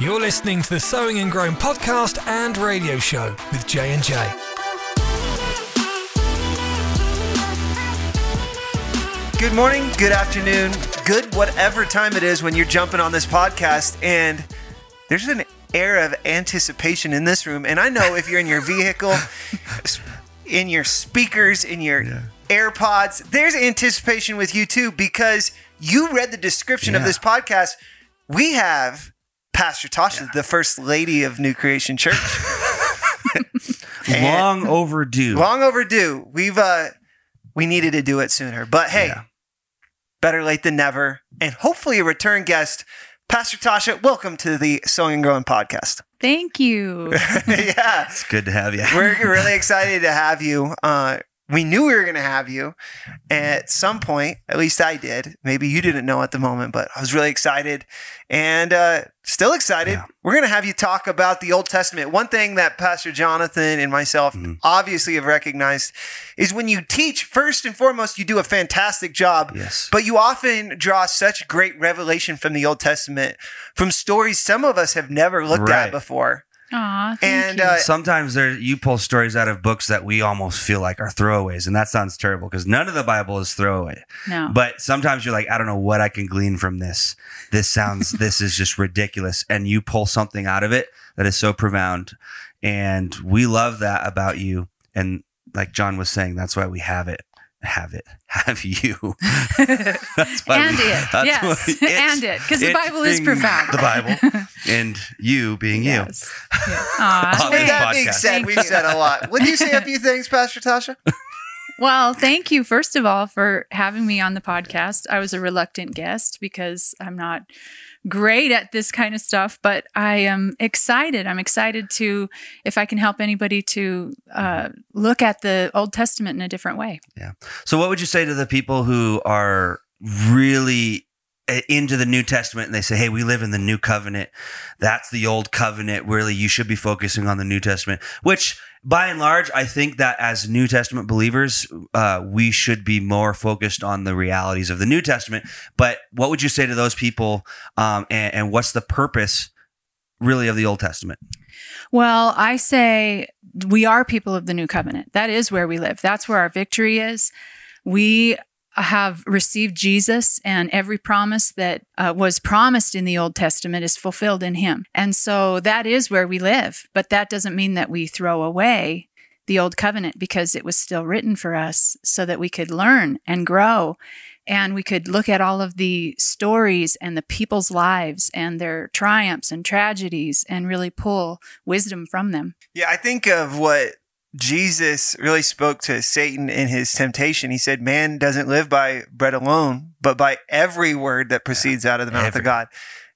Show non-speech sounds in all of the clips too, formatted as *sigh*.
You're listening to the Sowing and Growing podcast and radio show with J and J. Good morning, good afternoon, good whatever time it is when you're jumping on this podcast. And there's an air of anticipation in this room. And I know if you're in your vehicle, *laughs* in your speakers, in your AirPods, there's anticipation with you too because you read the description of this podcast. We have Pastor Tasha, the first lady of New Creation Church. *laughs* *laughs* Long overdue. long overdue. We've uh we needed to do it sooner. But hey, Yeah. better late than never. And hopefully a return guest. Pastor Tasha, welcome to the Sowing and Growing podcast. Thank you. *laughs* yeah. It's good to have you. We're really excited to have you. Uh we knew we were going to have you at some point. At least I did. Maybe you didn't know at the moment, but I was really excited and uh, still excited. Yeah. We're going to have you talk about the Old Testament. One thing that Pastor Jonathan and myself Mhm. obviously have recognized is when you teach, first and foremost, you do a fantastic job. yes. But you often draw such great revelation from the Old Testament, from stories some of us have never looked at before. Aw, And uh, Sometimes there you pull stories out of books that we almost feel like are throwaways, and that sounds terrible because none of the Bible is throwaway. no. But sometimes you're like, I don't know what I can glean from this. This sounds, *laughs* this is just ridiculous, and you pull something out of it that is so profound, and we love that about you. And like John was saying, that's why we have it. Have it. *laughs* Have you. *laughs* That's why and we- it. that's Yes. why *laughs* it's- and it. Because the Bible is profound. The Bible and you being you. Yeah. Aw, On with this that being said, Thank we've you. said a lot. Would you say a few things, Pastor Tasha? Well, thank you, first of all, for having me on the podcast. I was a reluctant guest because I'm not great at this kind of stuff, but I am excited. I'm excited to, if I can help anybody to uh, look at the Old Testament in a different way. Yeah. So, what would you say to the people who are really into the New Testament and they say, hey, we live in the new covenant? That's the old covenant. Really, you should be focusing on the New Testament, which by and large, I think that as New Testament believers, uh, we should be more focused on the realities of the New Testament. But what would you say to those people? Um, and, and what's the purpose really of the Old Testament? Well, I say we are people of the new covenant. That is where we live. That's where our victory is. We have received Jesus, and every promise that uh, was promised in the Old Testament is fulfilled in Him. And so that is where we live. But that doesn't mean that we throw away the Old Covenant because it was still written for us so that we could learn and grow. And we could look at all of the stories and the people's lives and their triumphs and tragedies and really pull wisdom from them. Yeah, I think of what Jesus really spoke to Satan in his temptation. He said, Man doesn't live by bread alone, but by every word that proceeds out of the mouth Every- of God.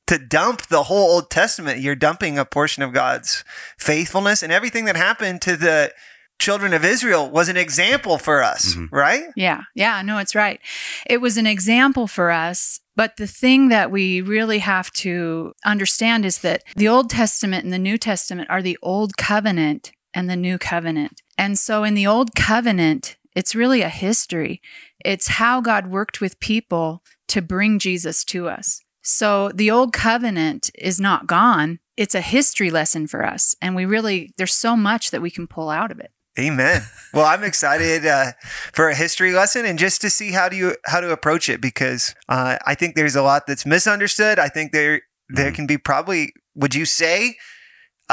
To dump the whole Old Testament, you're dumping a portion of God's faithfulness and everything that happened to the children of Israel was an example for us, Mhm. right? Yeah, yeah, no, it's right. It was an example for us. But the thing that we really have to understand is that the Old Testament and the New Testament are the Old Covenant and the New Covenant. And so in the Old Covenant, it's really a history. It's how God worked with people to bring Jesus to us. So the Old Covenant is not gone. It's a history lesson for us. And we really, there's so much that we can pull out of it. Amen. Well, I'm excited uh, for a history lesson and just to see how do you how to approach it because uh, I think there's a lot that's misunderstood. I think there there Mhm. can be probably would you say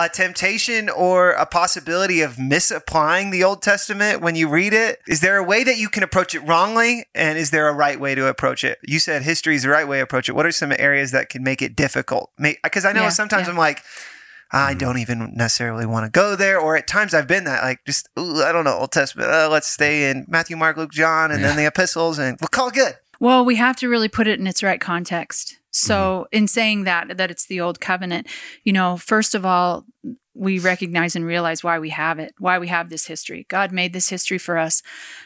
a temptation or a possibility of misapplying the Old Testament when you read it? Is there a way that you can approach it wrongly and is there a right way to approach it? You said history is the right way to approach it. What are some areas that can make it difficult? Because I know Yeah, sometimes yeah. I'm like I Mhm. don't even necessarily want to go there. Or at times I've been that, like, just, ooh, I don't know, Old Testament. Uh, let's stay in Matthew, Mark, Luke, John, and then the epistles, and we'll call it good. Well, we have to really put it in its right context. So, in saying that, that it's the old covenant, you know, first of all, we recognize and realize why we have it, why we have this history. God made this history for us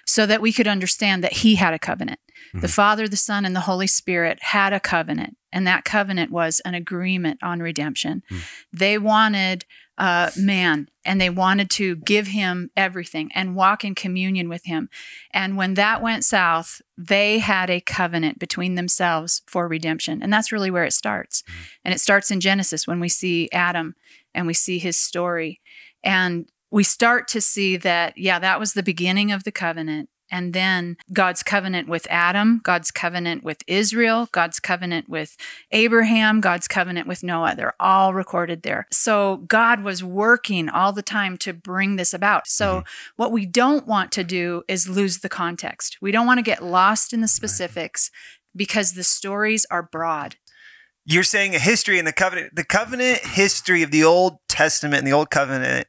so that we could understand that He had a covenant. The Mhm. Father, the Son, and the Holy Spirit had a covenant, and that covenant was an agreement on redemption. Mm. They wanted uh, man and they wanted to give him everything and walk in communion with him. And when that went south, they had a covenant between themselves for redemption. And that's really where it starts. And it starts in Genesis when we see Adam and we see his story. And we start to see that, yeah, that was the beginning of the covenant. And then God's covenant with Adam, God's covenant with Israel, God's covenant with Abraham, God's covenant with Noah. They're all recorded there. So God was working all the time to bring this about. So mm-hmm. what we don't want to do is lose the context. We don't want to get lost in the specifics because the stories are broad. You're saying a history in the covenant. The covenant history of the Old Testament and the Old Covenant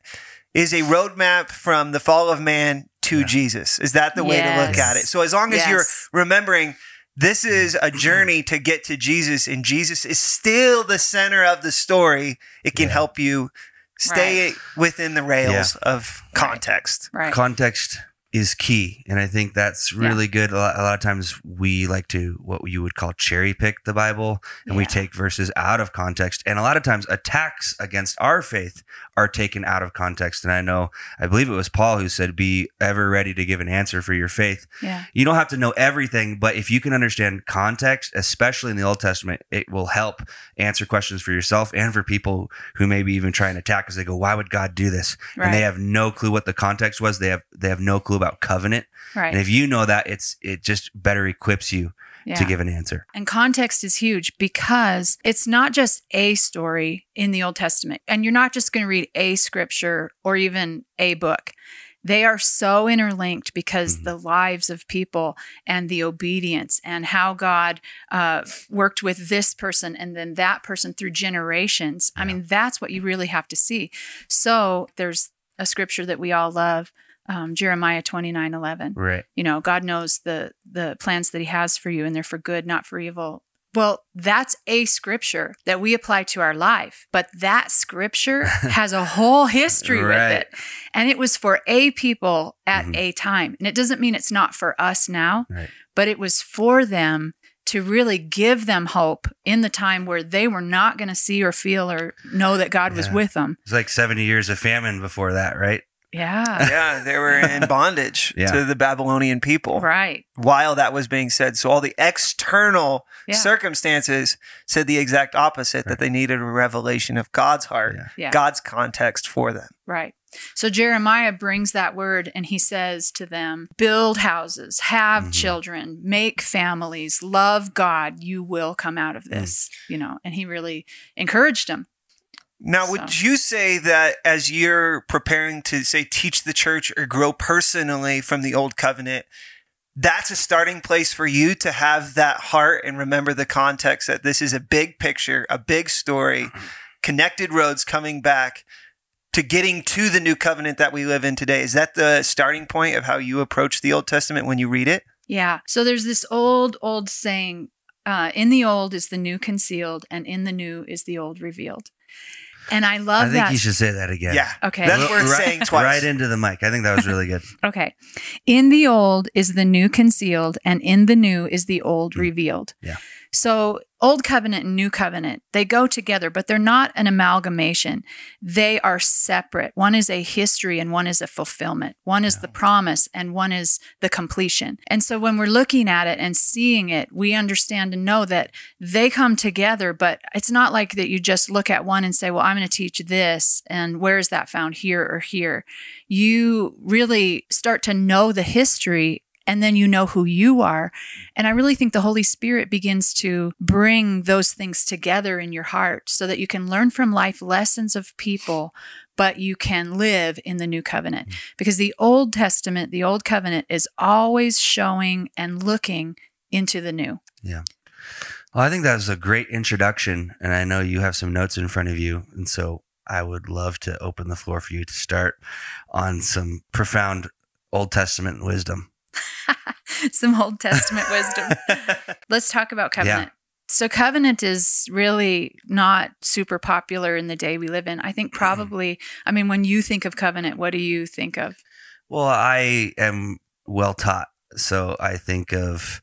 is a roadmap from the fall of man to Jesus. Is that the way to look at it? So as long as Yes. you're remembering this is a *clears throat* journey to get to Jesus and Jesus is still the center of the story, it can Yeah. help you stay within the rails of context. Right. context is key and i think that's Yeah. really good a lot, a lot of times we like to what you would call cherry pick the bible and we take verses out of context and a lot of times attacks against our faith are taken out of context and i know i believe it was paul who said be ever ready to give an answer for your faith yeah. you don't have to know everything, but if you can understand context, especially in the Old Testament, it will help answer questions for yourself and for people who maybe even try and attack because they go, "Why would God do this?" Right. And they have no clue what the context was. They have they have no clue about covenant. Right. And if you know that, it's it just better equips you yeah. to give an answer. And context is huge because it's not just a story in the Old Testament. And you're not just going to read a scripture or even a book. They are so interlinked because Mhm. the lives of people and the obedience and how God uh, worked with this person and then that person through generations. I mean, that's what you really have to see. So there's a scripture that we all love, um, Jeremiah 29 11 Right. you know god knows the the plans that he has for you and they're for good not for evil well that's a scripture that we apply to our life but that scripture *laughs* has a whole history with it and it was for a people at Mhm. a time and it doesn't mean it's not for us now Right. but it was for them to really give them hope in the time where they were not going to see or feel or know that God was with them. It's like seventy years of famine before that, right? Yeah. Yeah, they were in *laughs* bondage Yeah. to the Babylonian people right. while that was being said. So all the external Yeah. circumstances said the exact opposite that they needed a revelation of God's heart, Yeah. Yeah. God's context for them. Right. So Jeremiah brings that word and he says to them, build houses, have Mhm. children, make families, love God, you will come out of this, Mm. you know, and he really encouraged them. Now, would you say that as you're preparing to say teach the church or grow personally from the old covenant, that's a starting place for you to have that heart and remember the context that this is a big picture, a big story, *clears throat* connected roads coming back to getting to the new covenant that we live in today. Is that the starting point of how you approach the Old Testament when you read it? Yeah. So there's this old, old saying uh, in the old is the new concealed, and in the new is the old revealed. And I love that. I think that. you should say that again. Yeah. Okay. That's worth right, saying twice. Right into the mic. I think that was really good. *laughs* Okay. In the old is the new concealed, and in the new is the old Mm. revealed. Yeah. So, old covenant and new covenant, they go together, but they're not an amalgamation. They are separate. One is a history and one is a fulfillment. One is the promise and one is the completion. And so, when we're looking at it and seeing it, we understand and know that they come together, but it's not like that you just look at one and say, well, I'm going to teach this. And where is that found here or here? you really start to know the history and then you know who you are. And I really think the Holy Spirit begins to bring those things together in your heart so that you can learn from life lessons of people, but you can live in the new covenant. Mm. Because the Old Testament, the Old Covenant is always showing and looking into the new. Yeah. Well, I think that was a great introduction, and I know you have some notes in front of you, and so I would love to open the floor for you to start on some profound Old Testament wisdom. *laughs* Some Old Testament wisdom. *laughs* Let's talk about covenant. So, covenant is really not super popular in the day we live in. I think probably, I mean, when you think of covenant, what do you think of? Well, I am well taught, so I think of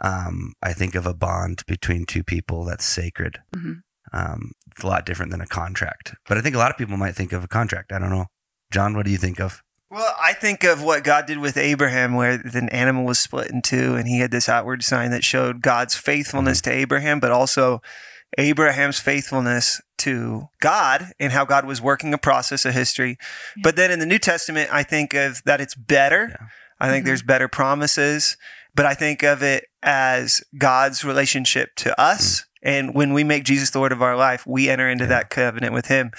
um, I think of a bond between two people that's sacred. Mhm. Um, it's a lot different than a contract. But I think a lot of people might think of a contract. I don't know. John, what do you think of? Well, I think of what God did with Abraham, where an animal was split in two, and he had this outward sign that showed God's faithfulness to Abraham, but also Abraham's faithfulness to God and how God was working a process of history. Yeah. But then in the New Testament, I think of that it's better. Yeah. I think Mhm. there's better promises, but I think of it as God's relationship to us. And when we make Jesus the Lord of our life, we enter into. Yeah. that covenant with Him.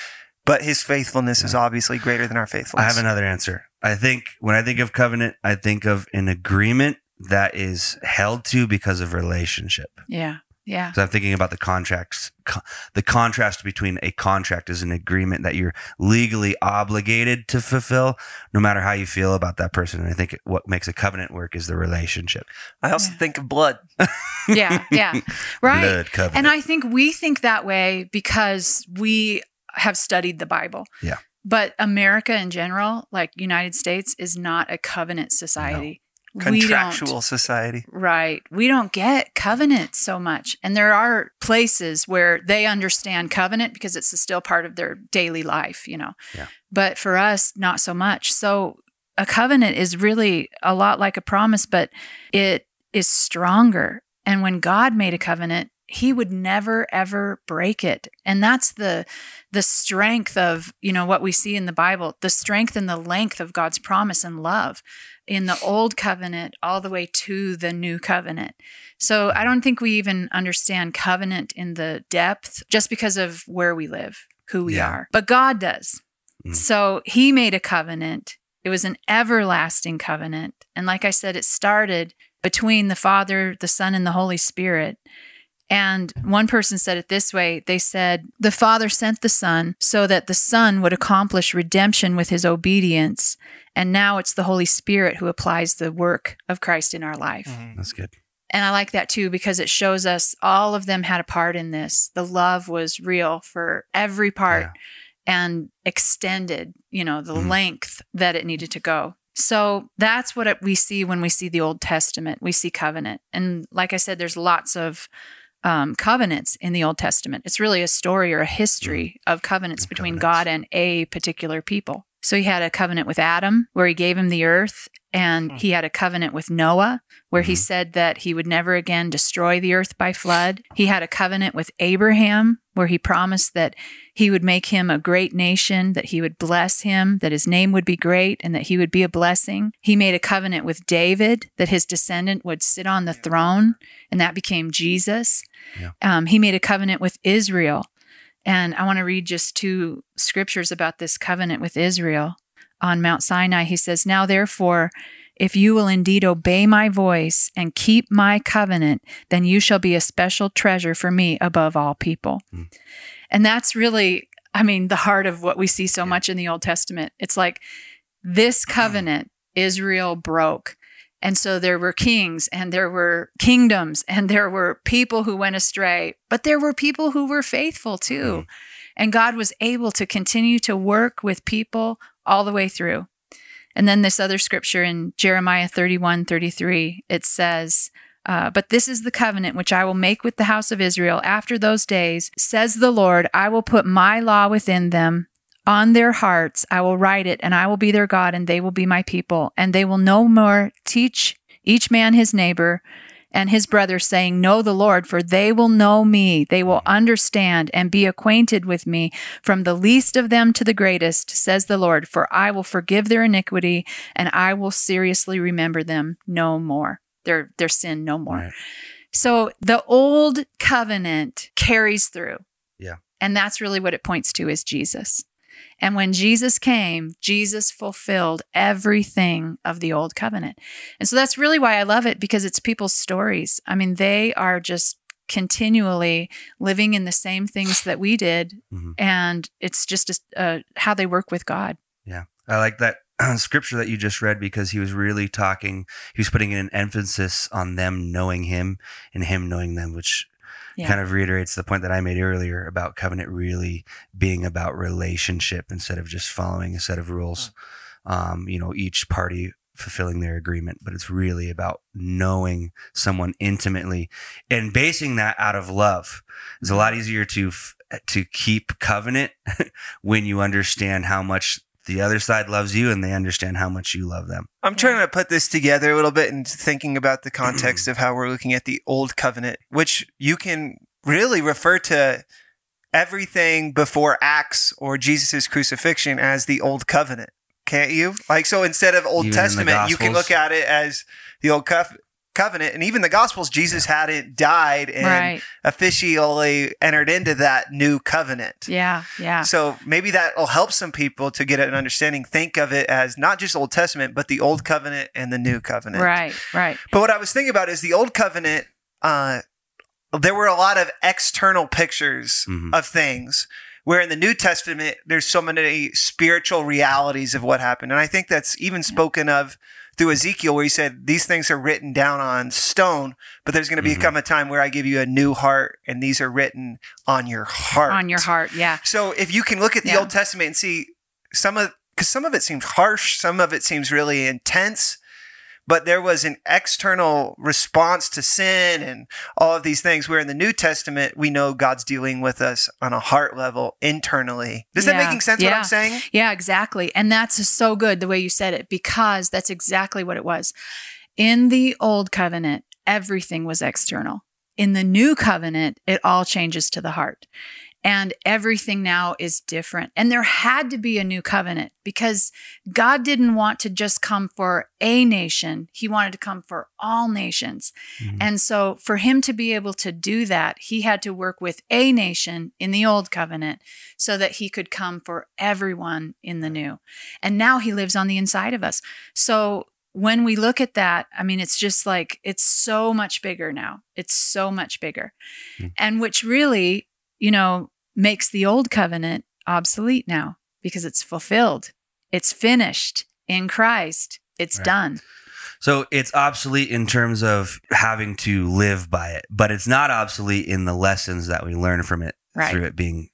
But His faithfulness is obviously greater than our faithfulness. I have another answer. I think when I think of covenant, I think of an agreement that is held to because of relationship. Yeah. Yeah. So I'm thinking about the contracts. Co- the contrast between a contract is an agreement that you're legally obligated to fulfill, no matter how you feel about that person. And I think what makes a covenant work is the relationship. I also Yeah. think of blood. Yeah. Yeah. *laughs* Right. Blood covenant. And I think we think that way because we have studied the Bible. Yeah. But America in general, like United States, is not a covenant society. We Contractual society. right. We don't get covenant so much. And there are places where they understand covenant because it's still part of their daily life, you know. Yeah. But for us, not so much. So a covenant is really a lot like a promise, but it is stronger. And when God made a covenant, he would never ever break it. And that's the the strength of, you know, what we see in the Bible, the strength and the length of God's promise and love in the old covenant all the way to the new covenant. So I don't think we even understand covenant in the depth just because of where we live, who we Yeah. are. But God does. Mm. So he made a covenant. It was an everlasting covenant. And like I said, it started between the Father, the Son, and the Holy Spirit. And one person said it this way they said, The Father sent the Son so that the Son would accomplish redemption with his obedience. And now it's the Holy Spirit who applies the work of Christ in our life. That's good. And I like that too because it shows us all of them had a part in this. The love was real for every part Yeah. and extended, you know, the Mhm. length that it needed to go. So that's what we see when we see the Old Testament. We see covenant. And like I said, there's lots of um, covenants in the Old Testament. It's really a story or a history of covenants Of between covenants. God and a particular people. So he had a covenant with Adam where he gave him the earth, and Hmm. he had a covenant with Noah where he Mhm. said that he would never again destroy the earth by flood. He had a covenant with Abraham where he promised that he would make him a great nation, that he would bless him, that his name would be great, and that he would be a blessing. He made a covenant with David that his descendant would sit on the throne, and that became Jesus. Yeah. Um, he made a covenant with Israel. And I want to read just two scriptures about this covenant with Israel. On Mount Sinai, he says, Now therefore, if you will indeed obey my voice and keep my covenant, then you shall be a special treasure for me above all people. Mm. And that's really, I mean, the heart of what we see so Yeah. much in the Old Testament. It's like this covenant Israel broke. And so there were kings and there were kingdoms and there were people who went astray, but there were people who were faithful too. Mhm. And God was able to continue to work with people all the way through. And then this other scripture in Jeremiah 31 33, it says, uh, But this is the covenant which I will make with the house of Israel after those days, says the Lord, I will put my law within them. On their hearts I will write it, and I will be their God, and they will be my people. And they will no more teach each man his neighbor and his brother, saying, Know the Lord, for they will know me. They will understand and be acquainted with me from the least of them to the greatest, says the Lord, for I will forgive their iniquity and I will seriously remember them no more. Their, their sin no more. Right. So the old covenant carries through. Yeah. And that's really what it points to is Jesus. And when Jesus came, Jesus fulfilled everything of the old covenant. And so that's really why I love it because it's people's stories. I mean, they are just continually living in the same things that we did. Mhm. And it's just uh, how they work with God. Yeah. I like that *clears throat* scripture that you just read because he was really talking, he was putting an emphasis on them knowing him and him knowing them, which Yeah. kind of reiterates the point that I made earlier about covenant really being about relationship instead of just following a set of rules. Um, you know, each party fulfilling their agreement, but it's really about knowing someone intimately and basing that out of love. It's a lot easier to f- to keep covenant *laughs* when you understand how much the other side loves you and they understand how much you love them. I'm trying to put this together a little bit and thinking about the context *clears throat* of how we're looking at the old covenant, which you can really refer to everything before Acts or Jesus' crucifixion as the old covenant. Can't you? Like, so instead of Old Even Testament, you can look at it as the old cov- covenant. And even the Gospels, Jesus hadn't died and Right. officially entered into that new covenant. Yeah. Yeah. So maybe that will help some people to get an understanding. Think of it as not just Old Testament, but the Old Covenant and the New Covenant. Right. Right. But what I was thinking about is the Old Covenant. Uh, there were a lot of external pictures Mhm. of things, where in the New Testament there's so many spiritual realities of what happened, and I think that's even spoken of through Ezekiel, where he said these things are written down on stone, but there's going to Mhm. become a time where I give you a new heart, and these are written on your heart. On your heart. Yeah. So if you can look at the Yeah. Old Testament and see some of, because some of it seems harsh, some of it seems really intense, but there was an external response to sin and all of these things. Where in the New Testament, we know God's dealing with us on a heart level internally. Does that making sense? What Yeah. I'm saying? Yeah, exactly. And that's so good the way you said it because that's exactly what it was. In the old covenant, everything was external. In the new covenant, it all changes to the heart. And everything now is different. And there had to be a new covenant because God didn't want to just come for a nation, He wanted to come for all nations. Mhm. And so, for Him to be able to do that, He had to work with a nation in the old covenant so that He could come for everyone in the new. And now He lives on the inside of us. So, when we look at that, I mean, it's just like, it's so much bigger now. It's so much bigger. Hmm. And which really, you know, makes the old covenant obsolete now because it's fulfilled, it's finished in Christ, it's Right. done. So it's obsolete in terms of having to live by it, but it's not obsolete in the lessons that we learn from it Right. through it being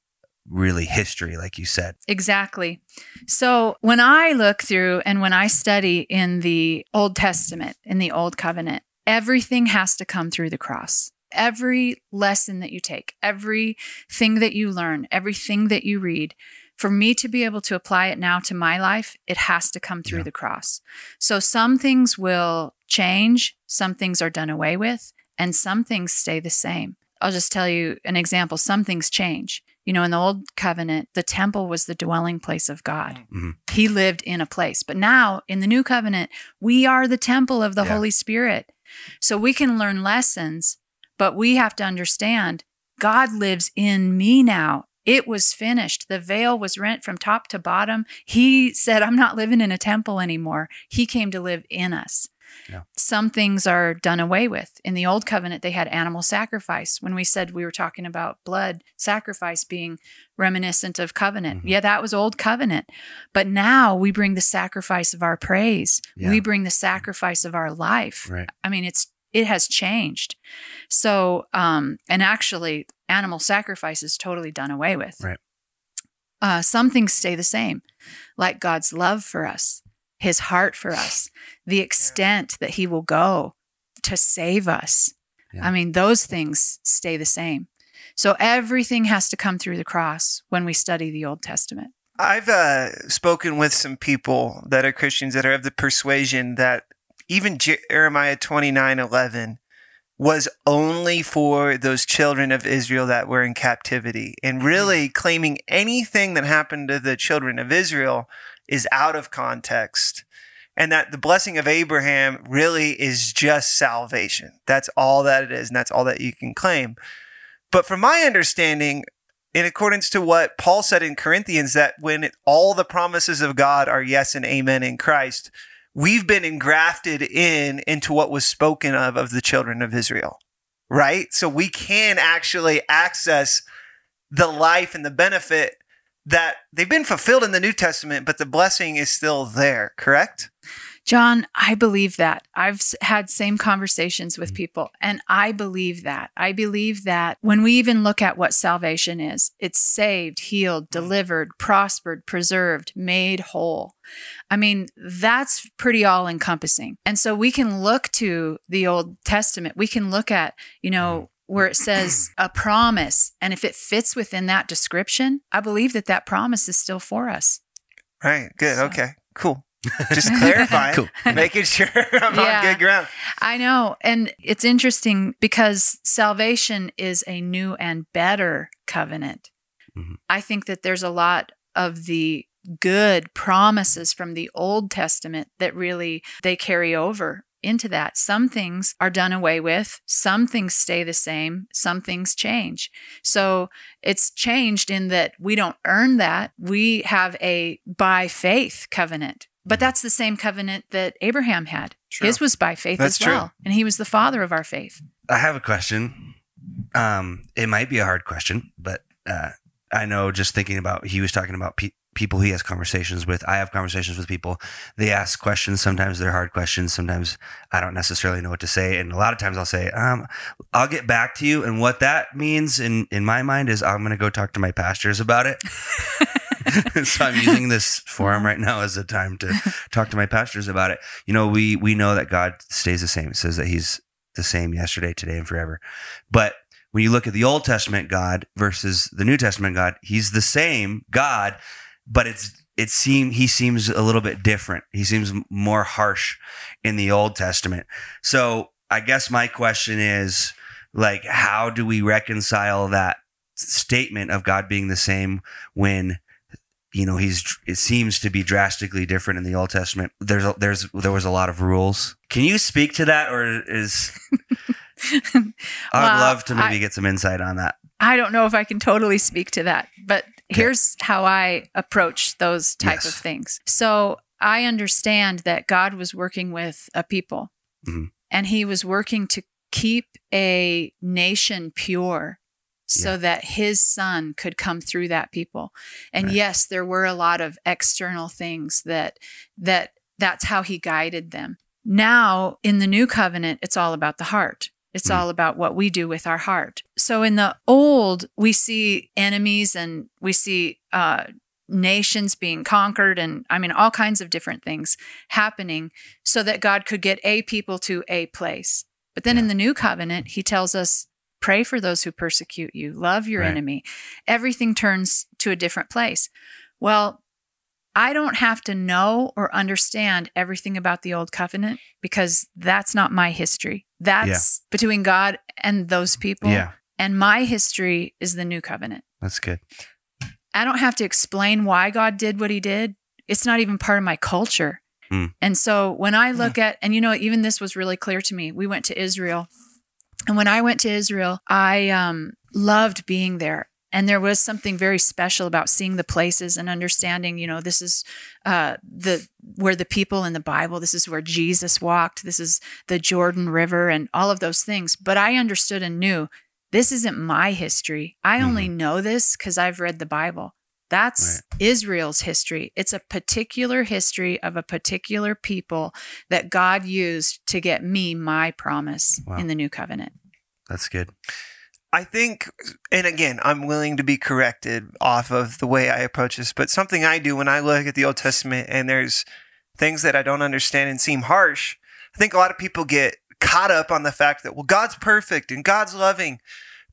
really history, like you said. Exactly. So when I look through and when I study in the Old Testament, in the Old Covenant, everything has to come through the cross. Every lesson that you take, everything that you learn, everything that you read, for me to be able to apply it now to my life, it has to come through Yeah. the cross. So some things will change, some things are done away with, and some things stay the same. I'll just tell you an example. Some things change. You know, in the old covenant, the temple was the dwelling place of God. Mhm. He lived in a place. But now in the new covenant, we are the temple of the Yeah. Holy Spirit. So we can learn lessons, but we have to understand God lives in me now. It was finished. The veil was rent from top to bottom. He said, I'm not living in a temple anymore. He came to live in us. Yeah. Some things are done away with. In the old covenant, they had animal sacrifice. When we said we were talking about blood sacrifice being reminiscent of covenant, Mhm. yeah, that was old covenant. But now we bring the sacrifice of our praise. Yeah. We bring the sacrifice of our life. Right. I mean, it's it has changed. So, um, and actually, animal sacrifice is totally done away with. Right. Uh, some things stay the same, like God's love for us, His heart for us, the extent that He will go to save us. Yeah. I mean, those things stay the same. So everything has to come through the cross when we study the Old Testament. I've uh, spoken with some people that are Christians that are of the persuasion that even Jeremiah twenty nine eleven was only for those children of Israel that were in captivity. And mm-hmm. really claiming anything that happened to the children of Israel is out of context. And that the blessing of Abraham really is just salvation. That's all that it is, and that's all that you can claim. But from my understanding, in accordance to what Paul said in Corinthians, that when all the promises of God are yes and amen in Christ, we've been engrafted in into what was spoken of of the children of Israel, right? So we can actually access the life and the benefit that they've been fulfilled in the New Testament, but the blessing is still there, correct? John, I believe that. I've had same conversations with mm. people and I believe that. I believe that when we even look at what salvation is, it's saved, healed, delivered, prospered, preserved, made whole. I mean, that's pretty all encompassing. And so we can look to the Old Testament. We can look at, you know, mm. where it says *clears throat* a promise. And if it fits within that description, I believe that that promise is still for us. Right. Good. So- Okay. Cool. Just clarifying, *laughs* Cool. making sure *laughs* I'm on good ground. I know. And it's interesting because salvation is a new and better covenant. Mhm. I think that there's a lot of the good promises from the Old Testament that really they carry over into that. Some things are done away with, some things stay the same, some things change. So it's changed in that we don't earn that. We have a by faith covenant. But that's the same covenant that Abraham had. True. His was by faith That's as true. well. And he was the father of our faith. I have a question. Um, it might be a hard question, but uh, I know just thinking about he was talking about pe- people he has conversations with. I have conversations with people. They ask questions. Sometimes they're hard questions. Sometimes I don't necessarily know what to say. And a lot of times I'll say, um, I'll get back to you. And what that means in in my mind is I'm going to go talk to my pastors about it. *laughs* *laughs* so I'm using this forum right now as a time to talk to my pastors about it. You know, we we know that God stays the same. It says that He's the same yesterday, today, and forever. But when you look at the Old Testament God versus the New Testament God, He's the same God, but it's it seem he seems a little bit different. He seems more harsh in the Old Testament. So I guess my question is like, how do we reconcile that statement of God being the same when you know he's it seems to be drastically different in the Old Testament. There's a, there's there was a lot of rules. Can you speak to that, or is *laughs* I would love to maybe I- get some insight on that. I don't know if I can totally speak to that, but here's how I approach those type Yes. of things. So I understand that God was working with a people Mhm. and he was working to keep a nation pure so Yeah. that his son could come through that people. And Right. yes, there were a lot of external things that that that's how he guided them. Now, in the new covenant, it's all about the heart. It's Mm. all about what we do with our heart. So in the old, we see enemies and we see uh, nations being conquered, and I mean, all kinds of different things happening so that God could get a people to a place. But then in the new covenant, he tells us pray for those who persecute you, love your Right. enemy. Everything turns to a different place. Well, I don't have to know or understand everything about the old covenant because that's not my history. That's between God and those people. Yeah, And my history is the new covenant. that's good. I don't have to explain why God did what he did. It's not even part of my culture. Hmm. And so when I look at, and you know, even this was really clear to me. We went to Israel. And when I went to Israel, I um, loved being there. And there was something very special about seeing the places and understanding, you know, this is uh, the where the people in the Bible, this is where Jesus walked, this is the Jordan River, and all of those things. But I understood and knew this isn't my history. I only know this because I've read the Bible. That's Israel's history. It's a particular history of a particular people that God used to get me my promise Wow. in the new covenant. That's good. I think, and again, I'm willing to be corrected off of the way I approach this, but something I do when I look at the Old Testament and there's things that I don't understand and seem harsh, I think a lot of people get caught up on the fact that, well, God's perfect and God's loving.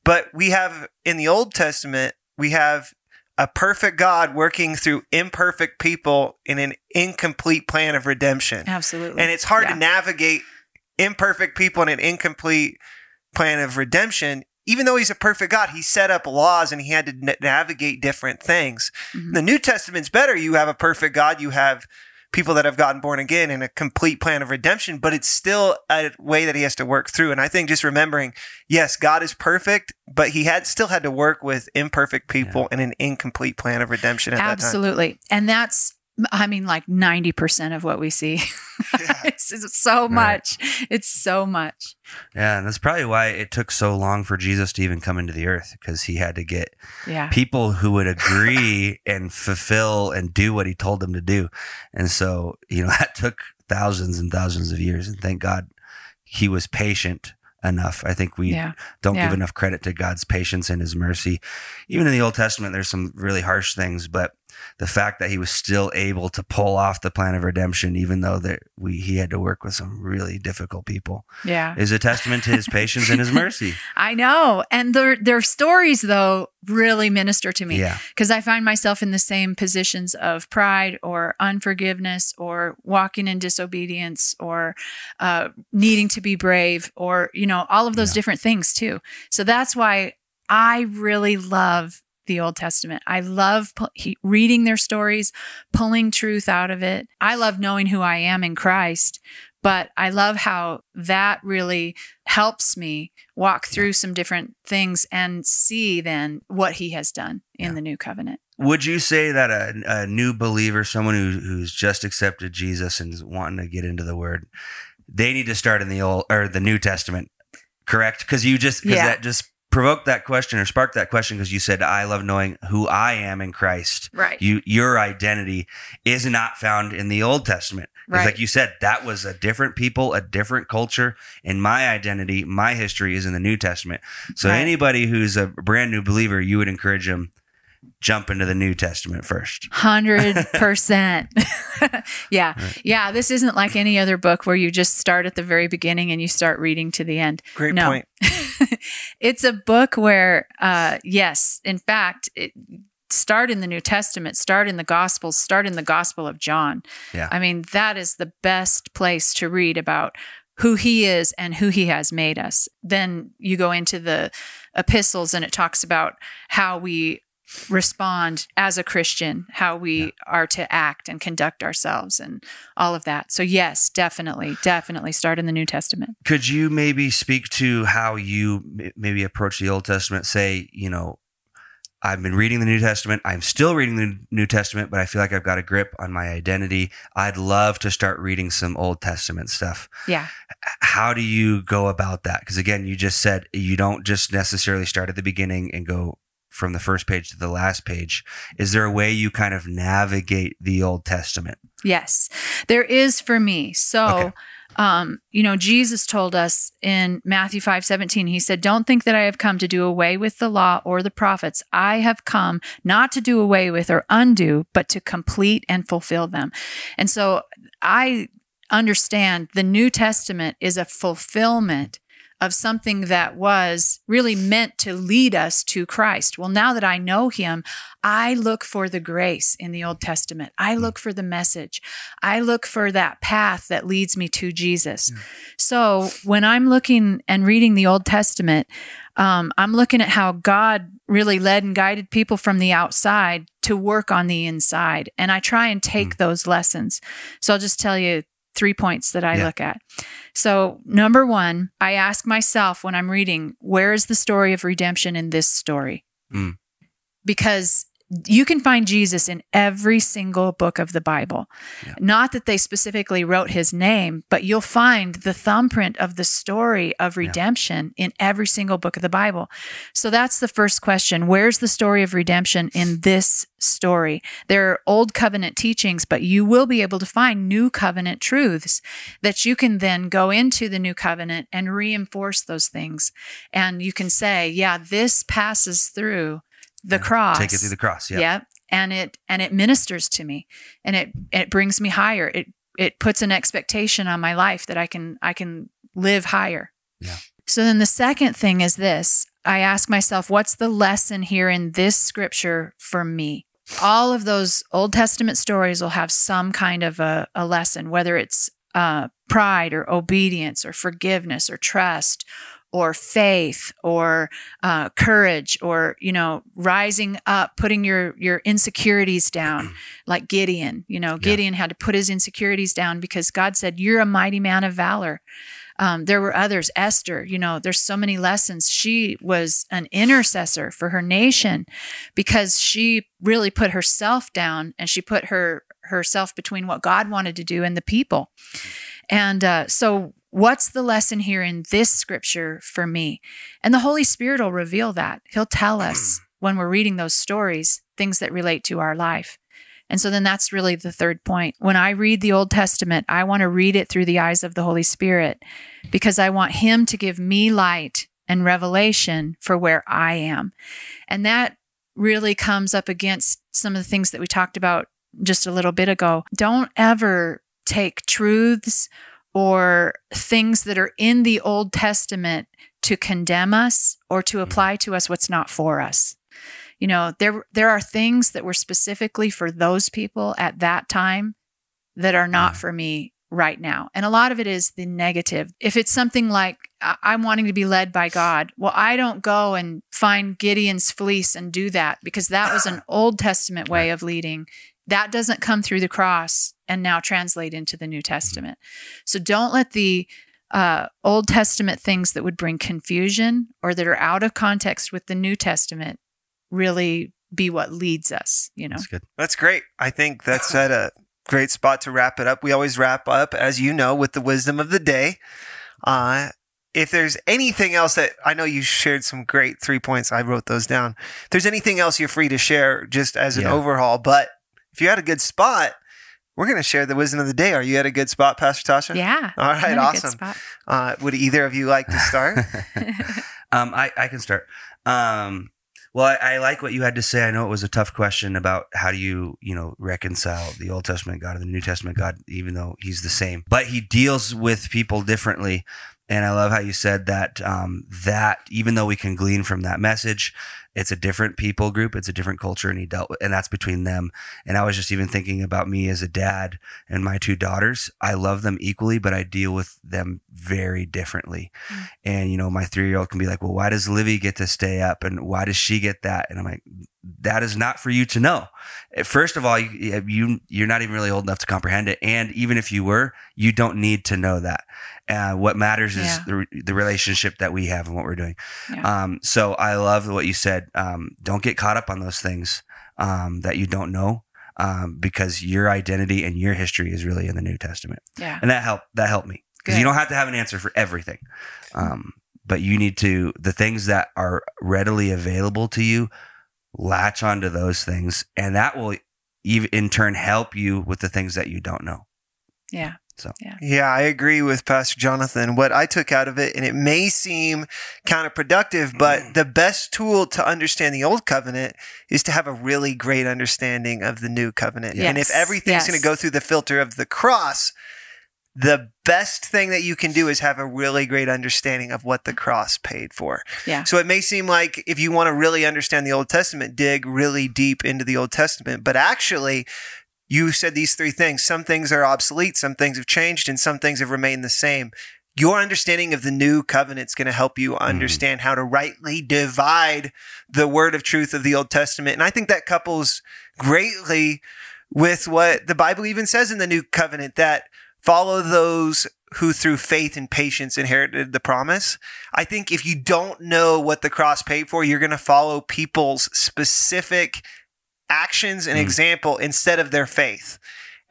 But we have in the Old Testament, we have a perfect God working through imperfect people in an incomplete plan of redemption. Absolutely. And it's hard Yeah. to navigate imperfect people in an incomplete plan of redemption. Even though he's a perfect God, he set up laws and he had to na- navigate different things. Mhm. The New Testament's better. You have a perfect God, you have people that have gotten born again in a complete plan of redemption, but it's still a way that he has to work through. And I think just remembering, yes, God is perfect, but he had still had to work with imperfect people in an incomplete plan of redemption at that time. Absolutely. And that's, I mean, like 90% of what we see. *laughs* Yeah. it's, it's so much. It's so much. Yeah, and that's probably why it took so long for Jesus to even come into the earth because he had to get Yeah. people who would *laughs* agree and fulfill and do what he told them to do. And so, you know, *laughs* that took thousands and thousands of years. And thank God he was patient enough. I think we Yeah. don't Yeah. give enough credit to God's patience and his mercy. Even in the Old Testament, there's some really harsh things, but the fact that he was still able to pull off the plan of redemption, even though that we he had to work with some really difficult people, Yeah. is a testament to his *laughs* patience and his mercy. I know. And their their stories though really minister to me. Yeah. because I find myself in the same positions of pride or unforgiveness or walking in disobedience or uh, needing to be brave or, you know, all of those Yeah. different things too. So that's why I really love the Old Testament. I love pu- reading their stories, pulling truth out of it. I love knowing who I am in Christ. But I love how that really helps me walk through some different things and see then what he has done in Yeah. the new covenant. Would you say that a, a new believer, someone who, who's just accepted Jesus and is wanting to get into the Word, they need to start in the old or the New Testament, correct? Because you just because Yeah. that just provoked that question or sparked that question because you said I love knowing who I am in Christ. Right. You your identity is not found in the Old testament Right. Like you said, that was a different people, a different culture, and my identity, my history is in the New Testament. So Right. anybody who's a brand new believer, you would encourage them jump into the New Testament first. Hundred *laughs* percent. *laughs* Yeah. Right. Yeah. This isn't like any other book where you just start at the very beginning and you start reading to the end. Great No. point. *laughs* it's a book where, uh, yes, in fact, it, start in the New Testament, start in the Gospels, start in the Gospel of John. Yeah. I mean, that is the best place to read about who he is and who he has made us. Then you go into the epistles and it talks about how we respond as a Christian, how we Yeah. are to act and conduct ourselves and all of that. So yes, definitely, definitely start in the New Testament. Could you maybe speak to how you maybe approach the Old Testament? Say, you know, I've been reading the New Testament. I'm still reading the New Testament, but I feel like I've got a grip on my identity. I'd love to start reading some Old Testament stuff. Yeah. How do you go about that? Because again, you just said you don't just necessarily start at the beginning and go from the first page to the last page. Is there a way you kind of navigate the Old Testament? Yes, there is for me. So, Okay. um, you know, Jesus told us in Matthew five seventeen, he said, Don't think that I have come to do away with the law or the prophets. I have come not to do away with or undo, but to complete and fulfill them. And so I understand the New Testament is a fulfillment of something that was really meant to lead us to Christ. Well, now that I know him, I look for the grace in the Old Testament. I look for the message. I look for that path that leads me to Jesus. So when I'm looking and reading the Old Testament, um, I'm looking at how God really led and guided people from the outside to work on the inside. And I try and take those lessons. So I'll just tell you three points that I Yeah. look at. So, number one, I ask myself when I'm reading, where is the story of redemption in this story? Mm. Because you can find Jesus in every single book of the Bible. Yeah. Not that they specifically wrote his name, but you'll find the thumbprint of the story of redemption in every single book of the Bible. So that's the first question. Where's the story of redemption in this story? There are old covenant teachings, but you will be able to find new covenant truths that you can then go into the new covenant and reinforce those things. And you can say, yeah, this passes through the cross. Take it through the cross. Yeah. Yep. And it and it ministers to me and it it brings me higher. It it puts an expectation on my life that I can I can live higher. Yeah. So then the second thing is this. I ask myself, what's the lesson here in this scripture for me? All of those Old Testament stories will have some kind of a, a lesson, whether it's uh, pride or obedience or forgiveness or trust or faith or uh, courage or you know rising up putting your your insecurities down *clears throat* like gideon you know gideon had to put his insecurities down because god said you're a mighty man of valor. Um, there were others esther you know there's so many lessons. She was an intercessor for her nation because she really put herself down and she put her herself between what god wanted to do and the people. And uh, so what's the lesson here in this scripture for me? And the Holy Spirit will reveal that. He'll tell us *clears throat* when we're reading those stories things that relate to our life. And so then that's really the third point. When I read the Old Testament, I want to read it through the eyes of the Holy Spirit because I want Him to give me light and revelation for where I am. And that really comes up against some of the things that we talked about just a little bit ago. Don't ever take truths or things that are in the Old Testament to condemn us or to mm-hmm. apply to us what's not for us. You know, there there are things that were specifically for those people at that time that are not mm-hmm. for me right now. And a lot of it is the negative. If it's something like I'm wanting to be led by God, well, I don't go and find Gideon's fleece and do that because that was an *coughs* Old Testament way of leading. That doesn't come through the cross and now translate into the New Testament. So don't let the uh, Old Testament things that would bring confusion or that are out of context with the New Testament really be what leads us, you know? That's good. That's great. I think that's at a great spot to wrap it up. We always wrap up, as you know, with the wisdom of the day. Uh, if there's anything else that I know you shared some great three points, I wrote those down. If there's anything else you're free to share just as an Yeah. overhaul, but if you had a good spot, we're going to share the wisdom of the day. Are you at a good spot, Pastor Tasha? Yeah. All I'm right, in a good awesome. Uh, would either of you like to start? *laughs* *laughs* um, I, I can start. Um, well, I, I like what you had to say. I know it was a tough question about how do you, you know, reconcile the Old Testament God and the New Testament God, even though He's the same. But He deals with people differently, and I love how you said that. Um, that even though we can glean from that message, it's a different people group, it's a different culture, and He dealt with, and that's between them. And I was just even thinking about me as a dad and my two daughters. I love them equally, but I deal with them very differently. Mm. And, you know, my three year old can be like, well, why does Livy get to stay up? And why does she get that? And I'm like, that is not for you to know. Eh, First of all, you, you, you're not even really old enough to comprehend it. And even if you were, you don't need to know that. Uh, what matters is Yeah. the, the relationship that we have and what we're doing. Yeah. Um, so I love what you said. Um, don't get caught up on those things um, that you don't know. Um, because your identity and your history is really in the New Testament yeah. and that helped that helped me because you don't have to have an answer for everything um, but you need to the things that are readily available to you latch onto those things and that will even in turn help you with the things that you don't know Yeah. So yeah, yeah. I agree with Pastor Jonathan. What I took out of it, and it may seem counterproductive, but mm. the best tool to understand the old covenant is to have a really great understanding of the new covenant. And if Yes, everything's going to go through the filter of the cross, the best thing that you can do is have a really great understanding of what the cross paid for. Yeah. So it may seem like if you want to really understand the Old Testament, dig really deep into the Old Testament, but actually, you said these three things. Some things are obsolete, some things have changed, and some things have remained the same. Your understanding of the new covenant is going to help you mm-hmm. understand how to rightly divide the word of truth of the Old Testament. And I think that couples greatly with what the Bible even says in the new covenant that follow those who through faith and patience inherited the promise. I think if you don't know what the cross paid for, you're going to follow people's specific actions and Mm. example instead of their faith.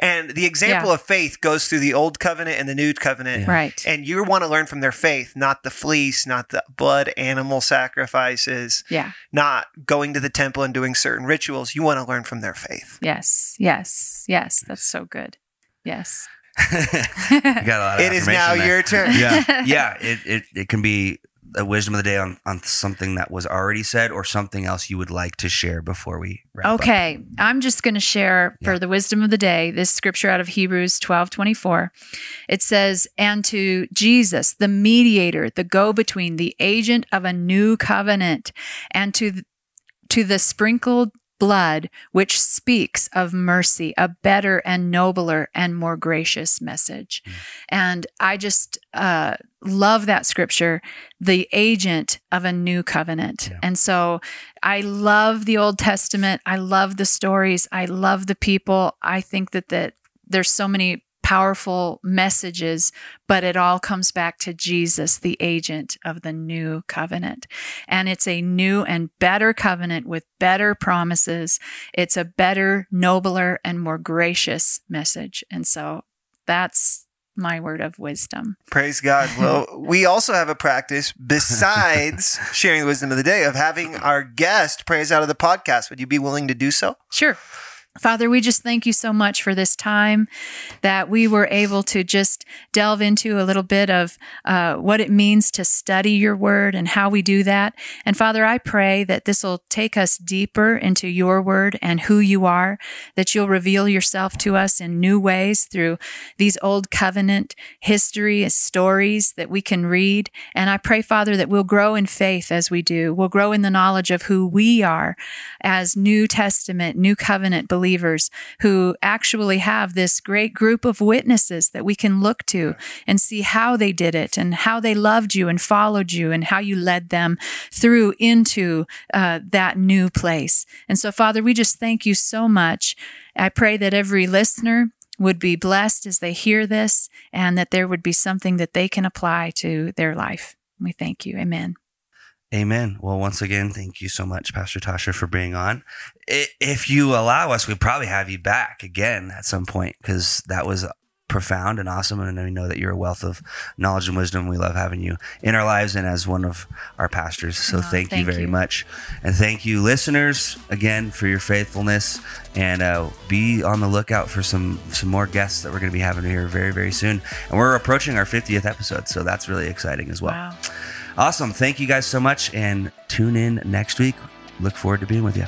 And the example Yeah. of faith goes through the old covenant and the new covenant. Yeah. Right. And you want to learn from their faith, not the fleece, not the blood animal sacrifices, Yeah. not going to the temple and doing certain rituals. You want to learn from their faith. Yes. Yes. Yes. That's so good. Yes. You got a lot of It is now there. your turn. yeah *laughs* yeah it, it, it can be a wisdom of the day on, on something that was already said or something else you would like to share before we wrap up. Okay, I'm just going to share for Yeah. the wisdom of the day this scripture out of Hebrews 12 24. It says, And to Jesus, the mediator, the go between, the agent of a new covenant, and to, th- to the sprinkled blood, which speaks of mercy, a better and nobler and more gracious message. And I just uh, love that scripture, the agent of a new covenant. Yeah. And so I love the Old Testament. I love the stories. I love the people. I think that that there's so many powerful messages, but it all comes back to Jesus, the agent of the new covenant. And it's a new and better covenant with better promises. It's a better, nobler, and more gracious message. And so that's my word of wisdom. Praise God. *laughs* Well, we also have a practice besides *laughs* sharing the wisdom of the day of having our guest praise out of the podcast. Would you be willing to do so? Sure. Father, we just thank you so much for this time that we were able to just delve into a little bit of uh, what it means to study your word and how we do that. And Father, I pray that this will take us deeper into your word and who you are, that you'll reveal yourself to us in new ways through these old covenant history stories that we can read. And I pray, Father, that we'll grow in faith as we do. We'll grow in the knowledge of who we are as New Testament, New Covenant believers believers who actually have this great group of witnesses that we can look to and see how they did it and how they loved you and followed you and how you led them through into uh, that new place. And so, Father, we just thank you so much. I pray that every listener would be blessed as they hear this and that there would be something that they can apply to their life. We thank you. Amen. Amen. Well, once again, thank you so much, Pastor Tasha, for being on. If you allow us, we'd probably have you back again at some point because that was profound and awesome. And we know that you're a wealth of knowledge and wisdom. We love having you in our lives and as one of our pastors. So oh, thank, thank, you very you. much. And thank you, listeners, again, for your faithfulness. And uh, be on the lookout for some, some more guests that we're going to be having here very, very soon. And we're approaching our 50th episode. So that's really exciting as well. Wow. Awesome. Thank you guys so much and tune in next week. Look forward to being with you.